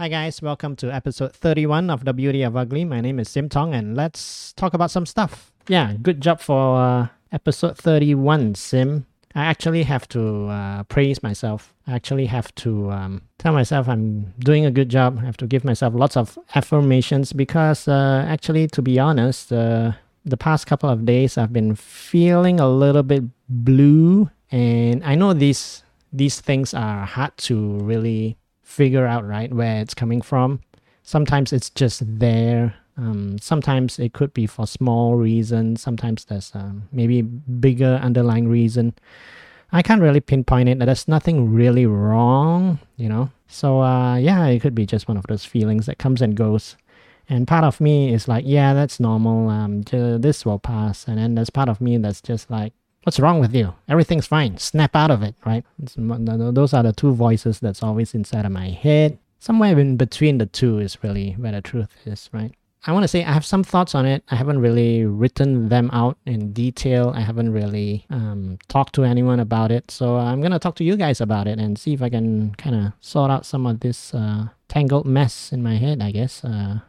Hi guys, welcome to episode 31 of The Beauty of Ugly. My name is Sim Tong and let's talk about some stuff. Yeah, good job for uh, episode 31, Sim. I actually have to uh, praise myself. I actually have to um, tell myself I'm doing a good job. I have to give myself lots of affirmations because uh, actually, to be honest, uh, the past couple of days I've been feeling a little bit blue, and I know these these things are hard to really figure out right where it's coming from. Sometimes it's just there. Um, sometimes it could be for small reasons. Sometimes there's um, maybe bigger underlying reason. I can't really pinpoint it. There's nothing really wrong, you know. So uh, yeah, it could be just one of those feelings that comes and goes. And part of me is like, yeah, that's normal. Um, this will pass. And then there's part of me that's just like, what's wrong with you? Everything's fine. Snap out of it, right? Those are the two voices that's always inside of my head. Somewhere in between the two is really where the truth is, right? I want to say I have some thoughts on it. I haven't really written them out in detail. I haven't really um, talked to anyone about it. So I'm going to talk to you guys about it and see if I can kind of sort out some of this uh, tangled mess in my head, I guess. Uh,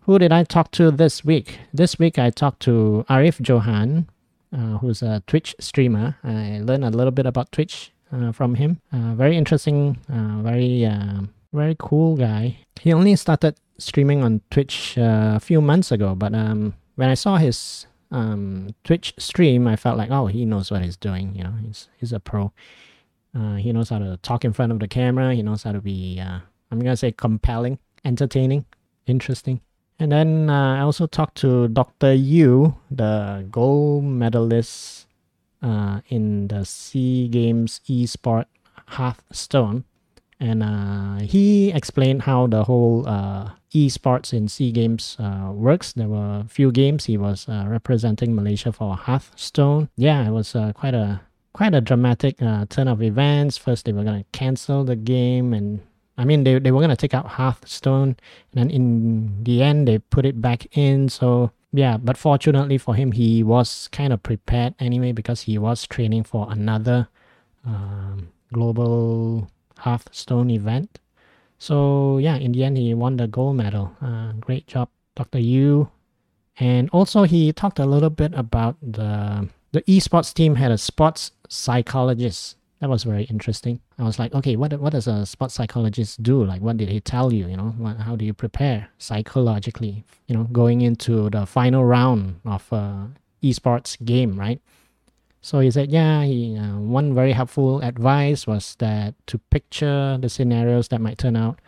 who did I talk to this week? This week I talked to Arif Johan, uh, who's a Twitch streamer. I learned a little bit about Twitch uh, from him. Uh, very interesting, uh, very uh, very cool guy. He only started streaming on Twitch uh, a few months ago, but um, when I saw his um, Twitch stream, I felt like, oh, he knows what he's doing. You know, he's he's a pro. he knows how to talk in front of the camera. He knows how to be, I'm gonna say, compelling, entertaining, interesting. And then uh, I also talked to Dr. Yu, the gold medalist uh, in the SEA Games eSport Hearthstone. And uh, he explained how the whole uh, esports in SEA Games uh, works. There were a few games he was uh, representing Malaysia for Hearthstone. Yeah, it was quite a quite a dramatic turn of events. First, they were gonna cancel the game, and I mean, they, they were going to take out Hearthstone, and then in the end, they put it back in. So, yeah, but fortunately for him, he was kind of prepared anyway because he was training for another um, global Hearthstone event. So, yeah, in the end, he won the gold medal. Uh, great job, Dr. Yu. And also, he talked a little bit about the the esports team had a sports psychologist that was very interesting. I was like, okay, what what does a sports psychologist do? Like, what did he tell you? You know, what, how do you prepare psychologically? You know, going into the final round of a esports game, right? So he said, yeah, he, uh, one very helpful advice was that to picture the scenarios that might turn out.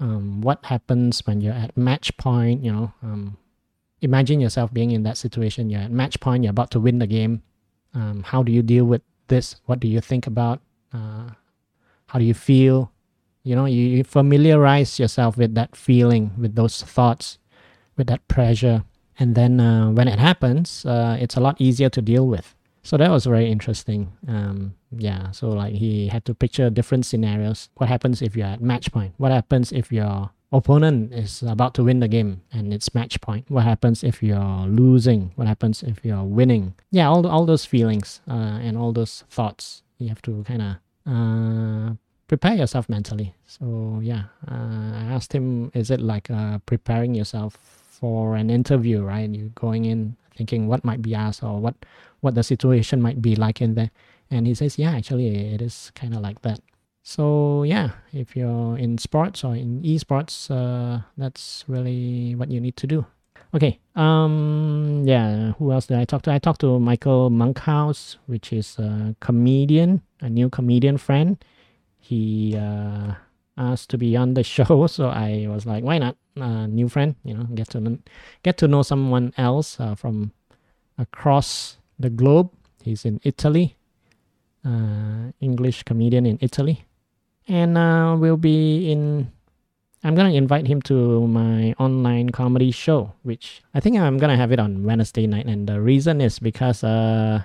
Um, what happens when you're at match point? You know, um, imagine yourself being in that situation. You're at match point. You're about to win the game. Um, how do you deal with this? What do you think about? Uh, how do you feel? You know, you, you familiarize yourself with that feeling, with those thoughts, with that pressure. And then uh, when it happens, uh, it's a lot easier to deal with. So that was very interesting. Um, yeah, so like he had to picture different scenarios. What happens if you're at match point? What happens if your opponent is about to win the game and it's match point? What happens if you're losing? What happens if you're winning? Yeah, all, all those feelings uh, and all those thoughts. You have to kind of uh, prepare yourself mentally. So yeah, uh, I asked him, is it like uh, preparing yourself for an interview, right? You're going in thinking what might be asked or what what the situation might be like in there. And he says, yeah, actually, it is kind of like that. So yeah, if you're in sports or in esports, uh, that's really what you need to do. Okay. Um. Yeah. Who else did I talk to? I talked to Michael Monkhouse, which is a comedian, a new comedian friend. He uh, asked to be on the show, so I was like, why not? Uh, new friend, you know, get to get to know someone else uh, from across the globe. He's in Italy, uh, English comedian in Italy, and uh, we'll be in I'm gonna invite him to my online comedy show, which I think I'm gonna have it on Wednesday night. And the reason is because uh,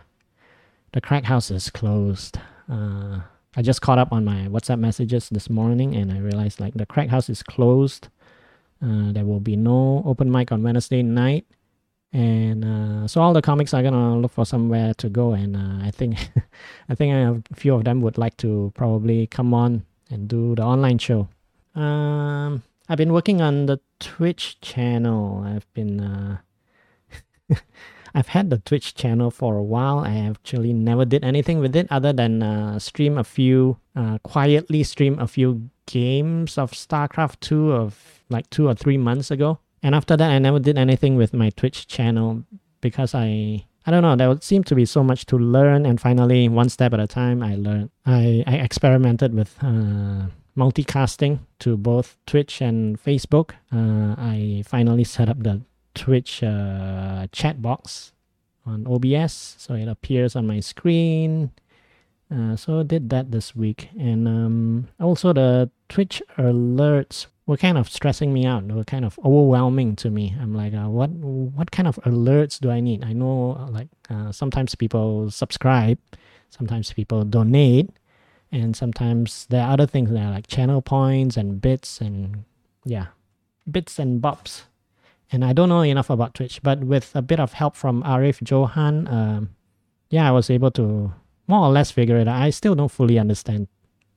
the crack house is closed. Uh, I just caught up on my WhatsApp messages this morning, and I realized like the crack house is closed. Uh, there will be no open mic on Wednesday night, and uh, so all the comics are gonna look for somewhere to go. And uh, I think, I think a few of them would like to probably come on and do the online show. Um, I've been working on the Twitch channel. I've been uh I've had the Twitch channel for a while. I actually never did anything with it other than uh, stream a few, uh, quietly stream a few games of StarCraft 2 of like two or three months ago. And after that, I never did anything with my Twitch channel because I I don't know. There seemed to be so much to learn, and finally, one step at a time, I learned. I, I experimented with uh, multicasting to both Twitch and Facebook. Uh, I finally set up the Twitch uh, chat box on OBS, so it appears on my screen. Uh, so I did that this week, and um, also the Twitch alerts were kind of stressing me out. They were kind of overwhelming to me. I'm like, uh, what what kind of alerts do I need? I know, like uh, sometimes people subscribe, sometimes people donate, and sometimes there are other things that are like channel points and bits and yeah, bits and bobs and I don't know enough about Twitch, but with a bit of help from Arif Johan, um, yeah, I was able to more or less figure it out. I still don't fully understand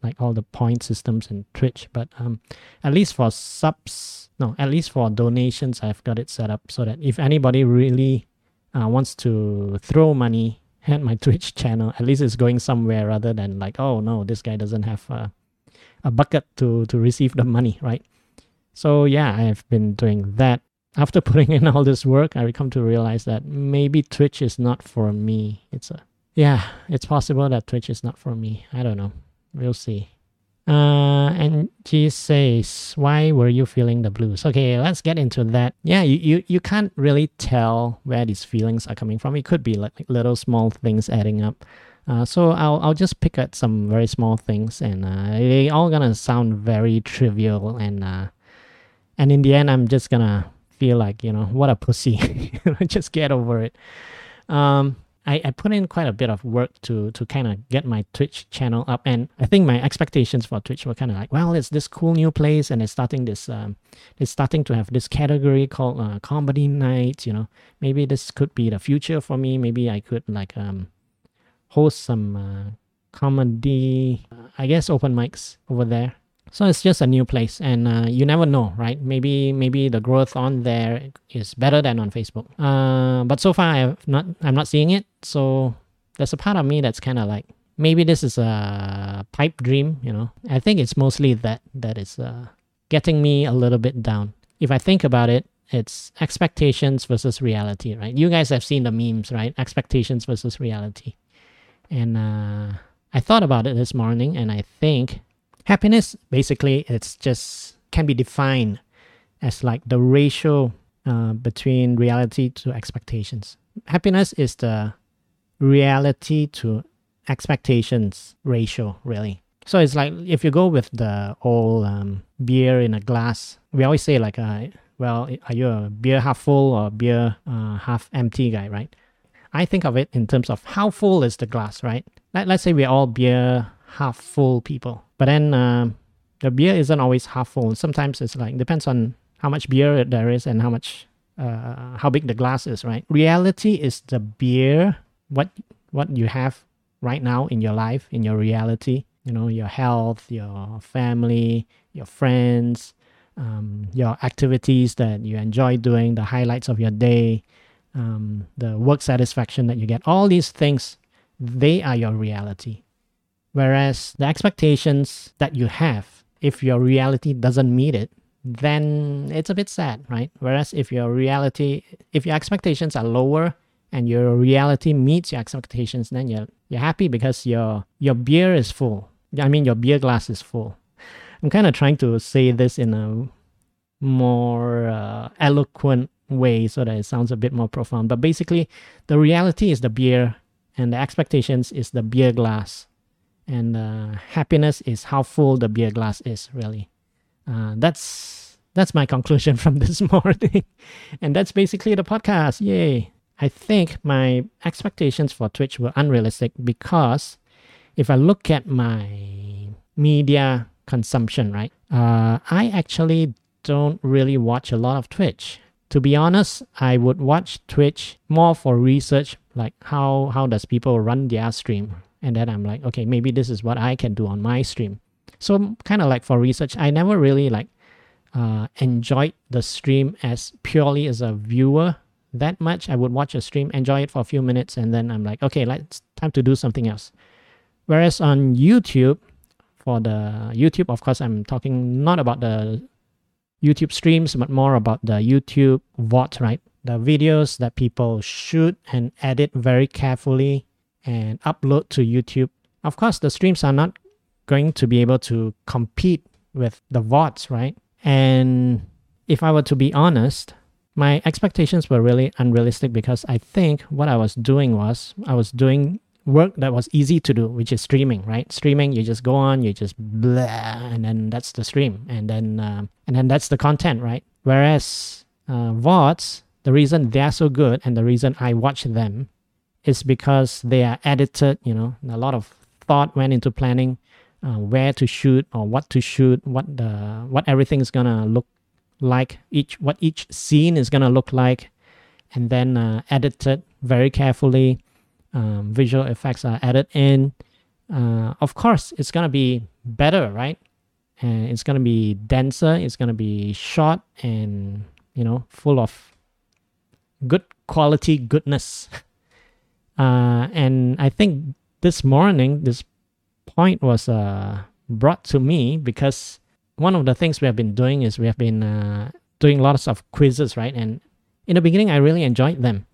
like all the point systems in Twitch, but um, at least for subs, no, at least for donations, I've got it set up so that if anybody really uh, wants to throw money at my Twitch channel, at least it's going somewhere rather than like, oh no, this guy doesn't have a, a bucket to to receive the money, right? So yeah, I've been doing that after putting in all this work, I come to realize that maybe Twitch is not for me. It's a yeah, it's possible that Twitch is not for me. I don't know. We'll see. Uh, and she says, "Why were you feeling the blues?" Okay, let's get into that. Yeah, you, you, you can't really tell where these feelings are coming from. It could be like, like little small things adding up. Uh, so I'll I'll just pick at some very small things, and uh, they all gonna sound very trivial, and uh, and in the end, I'm just gonna feel like you know what a pussy just get over it um I, I put in quite a bit of work to to kind of get my twitch channel up and i think my expectations for twitch were kind of like well it's this cool new place and it's starting this um it's starting to have this category called uh, comedy nights you know? Maybe this could be the future for me. Maybe i could like um host some uh, comedy uh, i guess open mics over there so it's just a new place, and uh, you never know, right? Maybe maybe the growth on there is better than on Facebook. Uh, but so far, I've not I'm not seeing it. So there's a part of me that's kind of like maybe this is a pipe dream. You know, I think it's mostly that that is uh, getting me a little bit down. If I think about it, it's expectations versus reality, right? You guys have seen the memes, right? Expectations versus reality. And uh, I thought about it this morning, and I think Happiness, basically, it's just can be defined as like the ratio uh, between reality to expectations. Happiness is the reality to expectations ratio, really. So it's like if you go with the old um, beer in a glass, we always say like, uh, well, are you a beer half full or beer uh, half empty guy, right? I think of it in terms of how full is the glass, right? Let, let's say we're all beer half full people. But then uh, the beer isn't always half full. Sometimes it's like depends on how much beer there is and how much uh, how big the glass is, right? Reality is the beer what what you have right now in your life, in your reality. You know, your health, your family, your friends, um, your activities that you enjoy doing, the highlights of your day, um, the work satisfaction that you get. All these things, they are your reality. Whereas the expectations that you have, if your reality doesn't meet it, then it's a bit sad, right? Whereas if your reality, if your expectations are lower and your reality meets your expectations, then you're you're happy because your your beer is full. I mean, your beer glass is full. I'm kind of trying to say this in a more uh, eloquent way so that it sounds a bit more profound. But basically, the reality is the beer, and the expectations is the beer glass and uh, happiness is how full the beer glass is really. Uh, that's that's my conclusion from this morning. And that's basically the podcast. Yay. I think my expectations for twitch were unrealistic because if i look at my media consumption right uh, i actually don't really watch a lot of twitch. To be honest i would watch twitch more for research like how how does people run their stream and then i'm like okay maybe this is what i can do on my stream so kind of like for research i never really like uh, enjoyed the stream as purely as a viewer that much. I would watch a stream, enjoy it for a few minutes, and then I'm like, okay, let's time to do something else. Whereas on YouTube, for the YouTube, of course, I'm talking not about the YouTube streams, but more about the YouTube VOD, right? The videos that people shoot and edit very carefully and upload to YouTube. Of course, the streams are not going to be able to compete with the VODs, right? And if I were to be honest, my expectations were really unrealistic because I think what I was doing was I was doing work that was easy to do, which is streaming, right? Streaming, you just go on, you just blah, and then that's the stream, and then um, and then that's the content, right? Whereas uh, VODs, the reason they're so good and the reason I watch them is because they are edited. You know, a lot of thought went into planning uh, where to shoot or what to shoot, what the what everything is gonna look like, each what each scene is gonna look like, and then uh, edited very carefully. Um, visual effects are added in. Uh, of course, it's gonna be better, right? And it's gonna be denser. It's gonna be short and you know full of good quality goodness. Uh, and I think this morning, this point was uh, brought to me because one of the things we have been doing is we have been uh, doing lots of quizzes, right? And in the beginning, I really enjoyed them.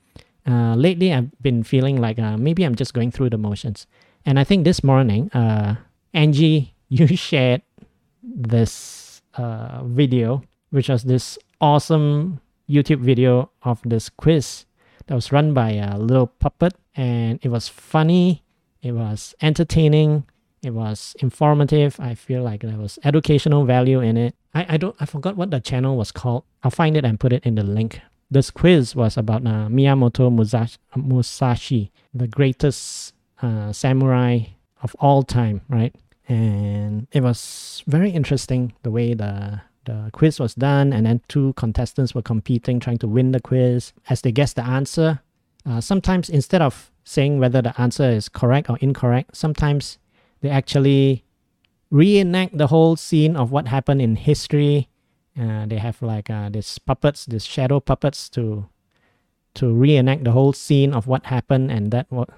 Uh, lately, I've been feeling like uh, maybe I'm just going through the motions. And I think this morning, uh, Angie, you shared this uh, video, which was this awesome YouTube video of this quiz that was run by a little puppet. And it was funny, it was entertaining, it was informative. I feel like there was educational value in it. I, I don't I forgot what the channel was called. I'll find it and put it in the link. This quiz was about uh, Miyamoto Musashi, Musashi, the greatest uh, samurai of all time, right? And it was very interesting the way the the quiz was done, and then two contestants were competing, trying to win the quiz. As they guess the answer, uh, sometimes instead of saying whether the answer is correct or incorrect, sometimes they actually reenact the whole scene of what happened in history. Uh, they have like uh, these puppets, these shadow puppets to to reenact the whole scene of what happened, and that what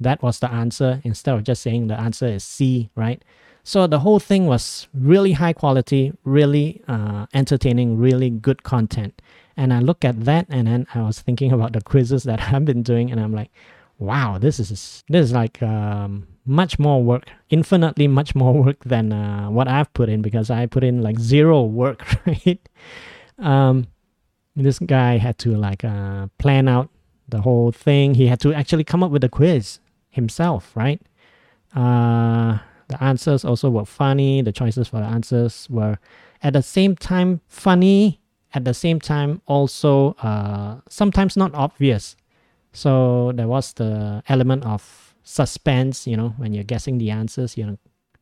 that was the answer instead of just saying the answer is C, right? So the whole thing was really high quality, really uh, entertaining, really good content. And I look at that, and then I was thinking about the quizzes that I've been doing, and I'm like, wow, this is this is like um, much more work, infinitely much more work than uh, what I've put in because I put in like zero work, right? Um, this guy had to like uh, plan out the whole thing. He had to actually come up with a quiz himself, right? Uh, the answers also were funny. The choices for the answers were at the same time funny, at the same time also uh, sometimes not obvious. So there was the element of suspense, you know, when you're guessing the answers, you know,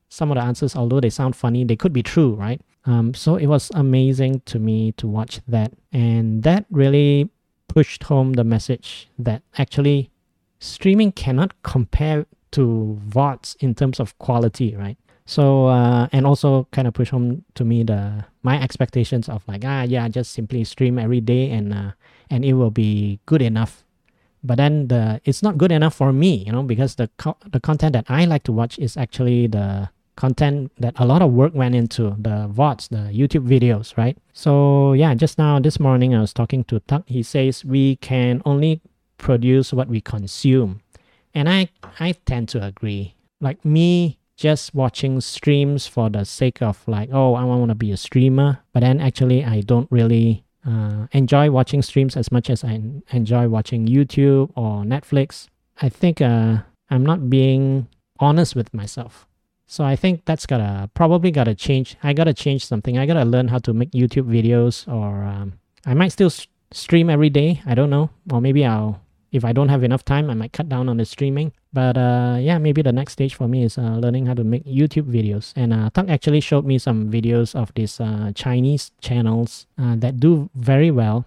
some of the answers, although they sound funny, they could be true, right? Um, so it was amazing to me to watch that. And that really pushed home the message that actually streaming cannot compare to VODs in terms of quality, right? So uh, and also kind of push home to me the my expectations of like ah yeah just simply stream every day and uh, and it will be good enough. But then the it's not good enough for me you know because the co- the content that i like to watch is actually the content that a lot of work went into the vods the youtube videos right? So yeah just now this morning i was talking to tuck he says we can only produce what we consume and i i tend to agree like me just watching streams for the sake of like oh i want to be a streamer but then actually i don't really uh, enjoy watching streams as much as I enjoy watching YouTube or Netflix. I think uh, I'm not being honest with myself. So I think that's gotta probably gotta change. I gotta change something. I gotta learn how to make YouTube videos, or um, I might still stream every day. I don't know, or maybe I'll if I don't have enough time, I might cut down on the streaming. But uh, yeah, maybe the next stage for me is uh, learning how to make YouTube videos. And uh, actually showed me some videos of these uh, Chinese channels uh, that do very well.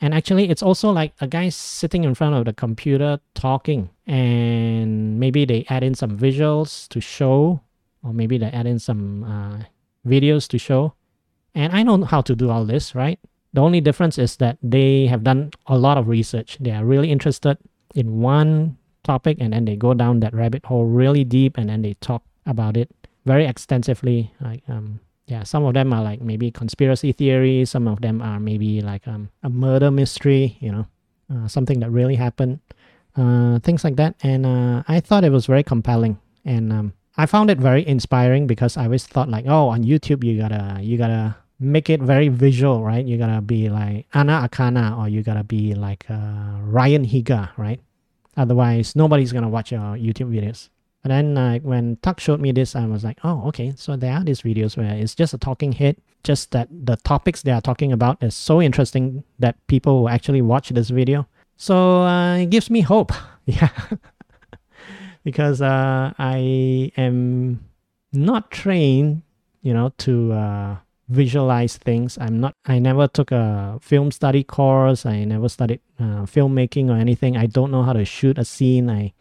And actually, it's also like a guy sitting in front of the computer talking, and maybe they add in some visuals to show, or maybe they add in some uh, videos to show. And I know how to do all this, right? The only difference is that they have done a lot of research. They are really interested in one topic and then they go down that rabbit hole really deep and then they talk about it very extensively. Like, um, yeah, some of them are like maybe conspiracy theories, some of them are maybe like um, a murder mystery, you know, uh, something that really happened, uh, things like that. And uh, I thought it was very compelling. And um, I found it very inspiring because I always thought like, oh, on YouTube you gotta you gotta make it very visual, right? You gotta be like Anna Akana or you gotta be like uh, Ryan Higa, right? Otherwise, nobody's gonna watch your YouTube videos. But then uh, when Tuck showed me this, I was like, oh, okay. So there are these videos where it's just a talking head, just that the topics they are talking about is so interesting that people will actually watch this video. So uh, it gives me hope. yeah. because uh, I am not trained, you know, to uh, visualize things. I'm not. I never took a film study course. I never studied uh, filmmaking or anything. I don't know how to shoot a scene. I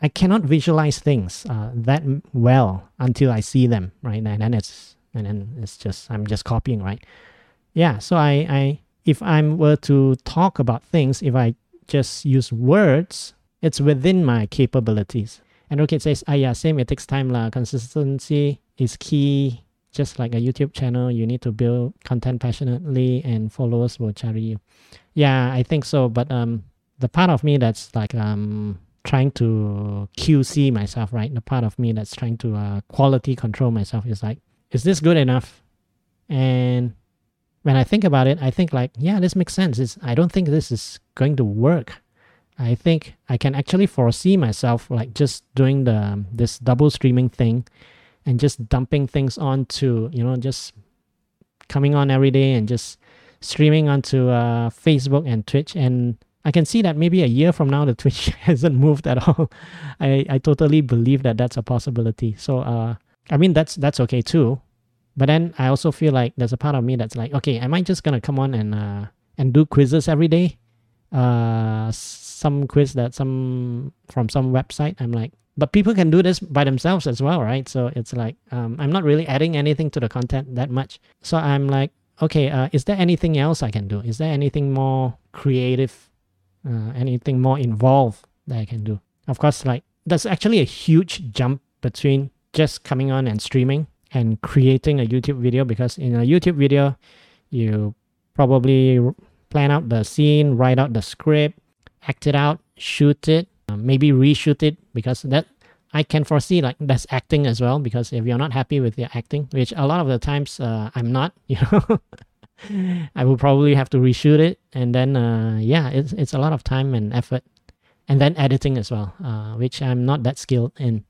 I cannot visualize things uh, that well until I see them, right? And then it's and then it's just I'm just copying, right? Yeah. So I I if I were to talk about things, if I just use words, it's within my capabilities. And Rocket says, ah yeah, same. It takes time lah. Consistency is key just like a YouTube channel, you need to build content passionately and followers will carry you. Yeah, I think so. But um, the part of me that's like um trying to QC myself, right? The part of me that's trying to uh, quality control myself is like, is this good enough? And when I think about it, I think like, yeah, this makes sense. It's, I don't think this is going to work. I think I can actually foresee myself like just doing the this double streaming thing and just dumping things onto you know just coming on every day and just streaming onto uh, Facebook and Twitch and I can see that maybe a year from now the Twitch hasn't moved at all. I, I totally believe that that's a possibility. So uh, I mean that's that's okay too. But then I also feel like there's a part of me that's like, okay, am I just gonna come on and uh, and do quizzes every day? Uh, some quiz that some from some website. I'm like, but people can do this by themselves as well right? So it's like um, i'm not really adding anything to the content that much. So i'm like okay uh, is there anything else i can do? Is there anything more creative uh, anything more involved that i can do? Of course like there's actually a huge jump between just coming on and streaming and creating a youtube video because in a youtube video you probably plan out the scene write out the script act it out shoot it maybe reshoot it because that I can foresee like that's acting as well because if you're not happy with your acting, which a lot of the times uh, I'm not, you know, I will probably have to reshoot it, and then uh, yeah, it's it's a lot of time and effort, and then editing as well, uh, which I'm not that skilled in.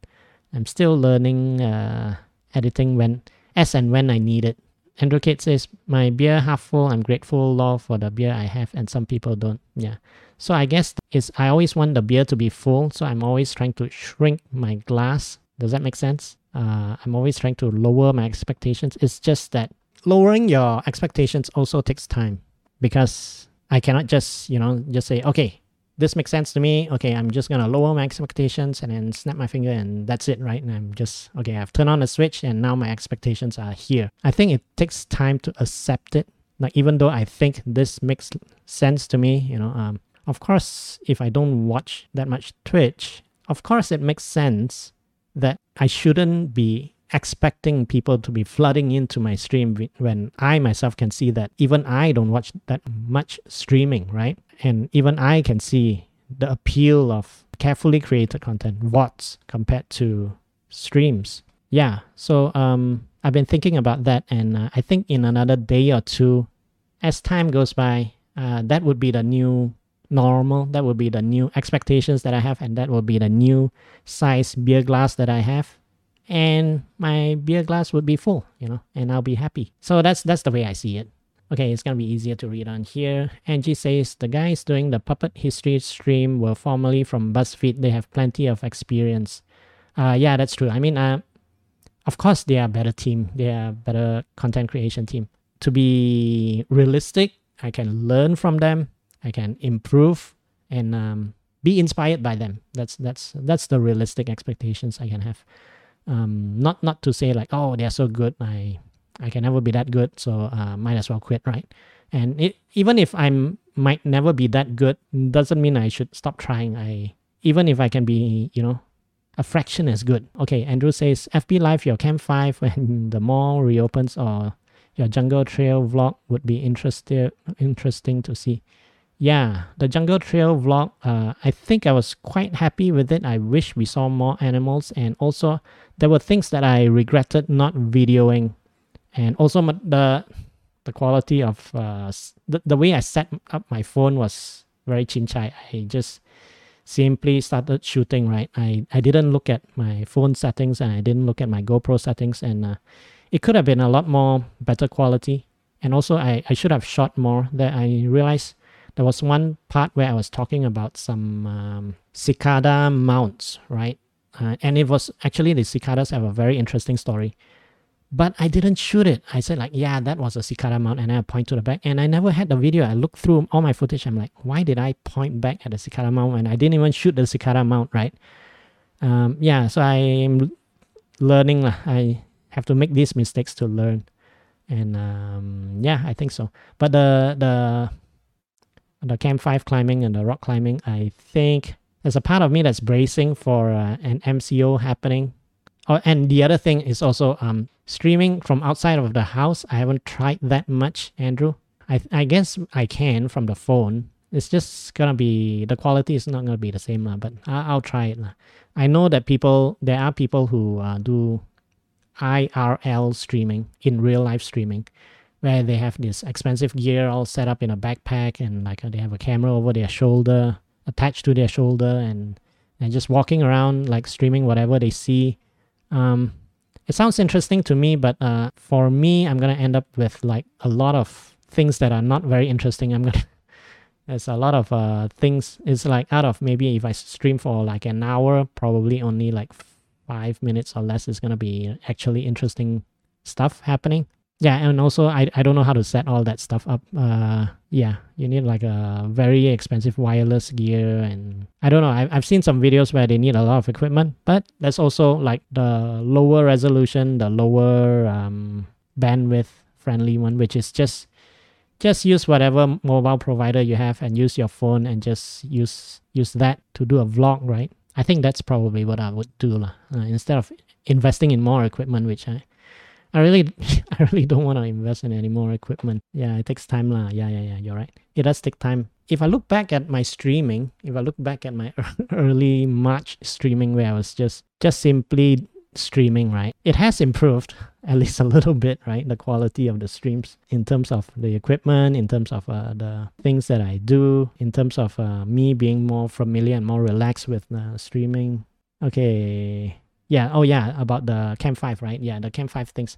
I'm still learning uh, editing when as and when I need it. Andrew Kate says, My beer half full. I'm grateful, Lord, for the beer I have, and some people don't. Yeah. So I guess is I always want the beer to be full. So I'm always trying to shrink my glass. Does that make sense? Uh, I'm always trying to lower my expectations. It's just that lowering your expectations also takes time because I cannot just, you know, just say, okay, this makes sense to me. Okay, I'm just gonna lower my expectations and then snap my finger and that's it, right? And I'm just okay. I've turned on the switch and now my expectations are here. I think it takes time to accept it. Like even though I think this makes sense to me, you know, um, of course, if I don't watch that much Twitch, of course it makes sense that I shouldn't be expecting people to be flooding into my stream when I myself can see that even I don't watch that much streaming, right? And even I can see the appeal of carefully created content, VODs, compared to streams. Yeah, so um, I've been thinking about that, and uh, I think in another day or two, as time goes by, uh, that would be the new normal. That would be the new expectations that I have, and that will be the new size beer glass that I have and my beer glass would be full, you know, and I'll be happy. So that's that's the way I see it. Okay, it's gonna be easier to read on here. Angie says the guys doing the puppet history stream were formerly from BuzzFeed. They have plenty of experience. Uh, yeah, that's true. I mean, uh, of course they are better team. They are better content creation team. To be realistic, I can learn from them. I can improve and um, be inspired by them. That's that's that's the realistic expectations I can have um, not not to say like oh they're so good I I can never be that good, so uh, might as well quit, right? And it, even if I'm might never be that good, doesn't mean I should stop trying. I even if I can be, you know, a fraction as good. Okay, Andrew says FB Live your Camp 5 when the mall reopens or your jungle trail vlog would be interested interesting to see. Yeah, the jungle trail vlog, uh, I think I was quite happy with it. I wish we saw more animals and also there were things that I regretted not videoing and also the the quality of uh, the, the way I set up my phone was very chinchai. I just simply started shooting, right? I, I didn't look at my phone settings and I didn't look at my GoPro settings and uh, it could have been a lot more better quality. And also I, I should have shot more that I realized there was one part where I was talking about some um, cicada mounds, right? Uh, and it was actually the cicadas have a very interesting story. But I didn't shoot it. I said like, yeah, that was a cicada mound, and I point to the back. And I never had the video. I looked through all my footage. I'm like, why did I point back at the cicada mound and I didn't even shoot the cicada mound, right? Um, yeah, so I'm learning. I have to make these mistakes to learn, and um, yeah, I think so. But the the the Camp Five climbing and the rock climbing, I think there's a part of me that's bracing for uh, an MCO happening Oh, and the other thing is also um, streaming from outside of the house. I haven't tried that much, Andrew. I, I guess I can from the phone. It's just gonna be the quality is not gonna be the same, lah, but I, will try it. Lah. I know that people there are people who uh, do IRL streaming in real life streaming, where they have this expensive gear all set up in a backpack and like they have a camera over their shoulder attached to their shoulder and and just walking around like streaming whatever they see um, it sounds interesting to me, but uh, for me, I'm gonna end up with like a lot of things that are not very interesting. I'm gonna there's a lot of uh things. It's like out of maybe if I stream for like an hour, probably only like five minutes or less is gonna be actually interesting stuff happening yeah and also I, I don't know how to set all that stuff up. Uh yeah you need like a very expensive wireless gear and i don't know I, i've seen some videos where they need a lot of equipment but there's also like the lower resolution the lower um bandwidth friendly one which is just just use whatever mobile provider you have and use your phone and just use use that to do a vlog right? I think that's probably what i would do uh, instead of investing in more equipment which i I really, I really don't want to invest in any more equipment. Yeah, it takes time lah. Yeah, yeah, yeah. You're right. It does take time. If I look back at my streaming, if I look back at my early March streaming where I was just just simply streaming, right? It has improved at least a little bit, right? The quality of the streams in terms of the equipment, in terms of uh, the things that I do, in terms of uh, me being more familiar and more relaxed with uh, streaming. Okay, yeah. Oh, yeah. About the Camp 5, right? Yeah, the Camp 5 things.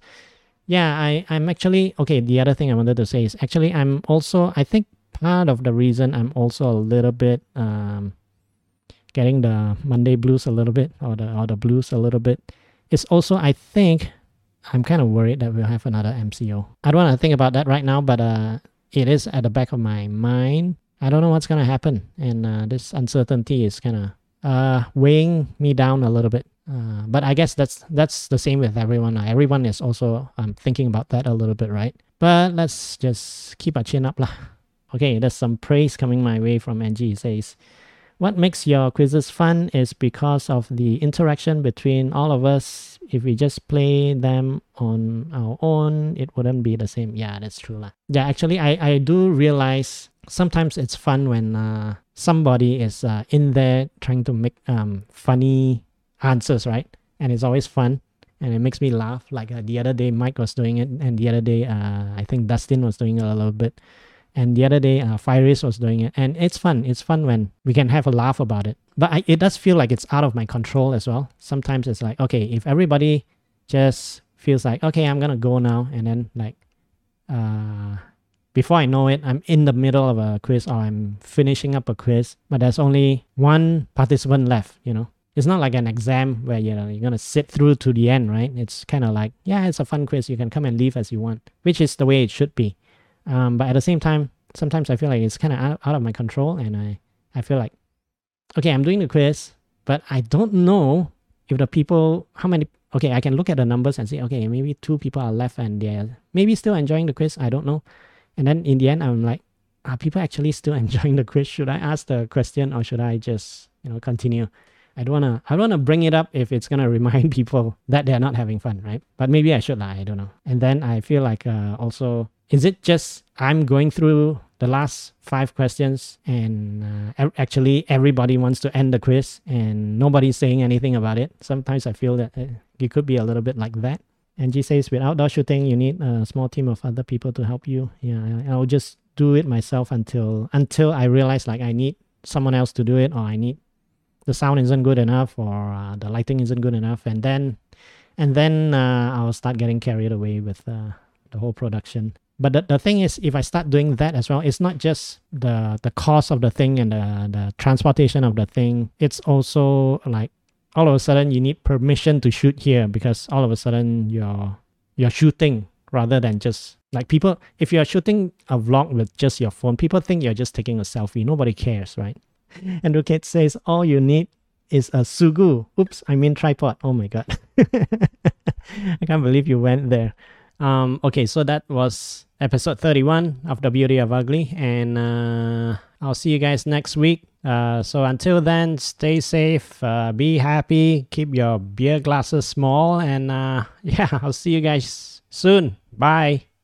Yeah, I, I'm actually, okay, the other thing I wanted to say is actually, I'm also, I think part of the reason I'm also a little bit um, getting the Monday blues a little bit or the, or the blues a little bit is also, I think, I'm kind of worried that we'll have another MCO. I don't want to think about that right now, but uh, it is at the back of my mind. I don't know what's going to happen. And uh, this uncertainty is kind of uh, weighing me down a little bit. Uh, but I guess that's that's the same with everyone. Uh, everyone is also um, thinking about that a little bit, right? But let's just keep our chin up lah. Okay, there's some praise coming my way from Angie. He says, "What makes your quizzes fun is because of the interaction between all of us. If we just play them on our own, it wouldn't be the same." Yeah, that's true lah. Yeah, actually, I I do realize sometimes it's fun when uh, somebody is uh, in there trying to make um, funny answers, right? And it's always fun and it makes me laugh. Like uh, the other day, Mike was doing it, and the other day, uh, I think Dustin was doing it a little bit. And the other day, uh, Firis was doing it. And it's fun. It's fun when we can have a laugh about it. But I, it does feel like it's out of my control as well. Sometimes it's like, okay, if everybody just feels like, okay, I'm going to go now. And then, like, uh, before I know it, I'm in the middle of a quiz or I'm finishing up a quiz, but there's only one participant left, you know? It's not like an exam where you know you're gonna sit through to the end, right? It's kind of like yeah, it's a fun quiz. You can come and leave as you want, which is the way it should be. Um, but at the same time, sometimes I feel like it's kind of out, out of my control, and I I feel like okay, I'm doing the quiz, but I don't know if the people how many okay, I can look at the numbers and say, okay, maybe two people are left and they're maybe still enjoying the quiz. I don't know. And then in the end, I'm like, are people actually still enjoying the quiz? Should I ask the question or should I just, you know, continue? I don't wanna I don't wanna bring it up if it's gonna remind people that they're not having fun, right? But maybe I should lie, I don't know. And then I feel like uh, also is it just I'm going through the last five questions and uh, actually everybody wants to end the quiz and nobody's saying anything about it. Sometimes I feel that uh, it could be a little bit like that. Angie says with outdoor shooting you need a small team of other people to help you. Yeah, I'll just do it myself until until I realize like I need someone else to do it or I need the sound isn't good enough or uh, the lighting isn't good enough. And then and then uh, i'll start getting carried away with uh, the whole production. But the, the thing is if i start doing that as well it's not just the the cost of the thing and the, the transportation of the thing. It's also like all of a sudden you need permission to shoot here because all of a sudden you're you're shooting rather than just like people if you're shooting a vlog with just your phone people think you're just taking a selfie. Nobody cares right Andrew Kate says all you need is a sugu. Oops, I mean tripod. Oh my god. I can't believe you went there. Um, okay, so that was episode 31 of The Beauty of Ugly, and uh, I'll see you guys next week. Uh, so until then, stay safe, uh, be happy, keep your beer glasses small, and uh, yeah, I'll see you guys soon. Bye.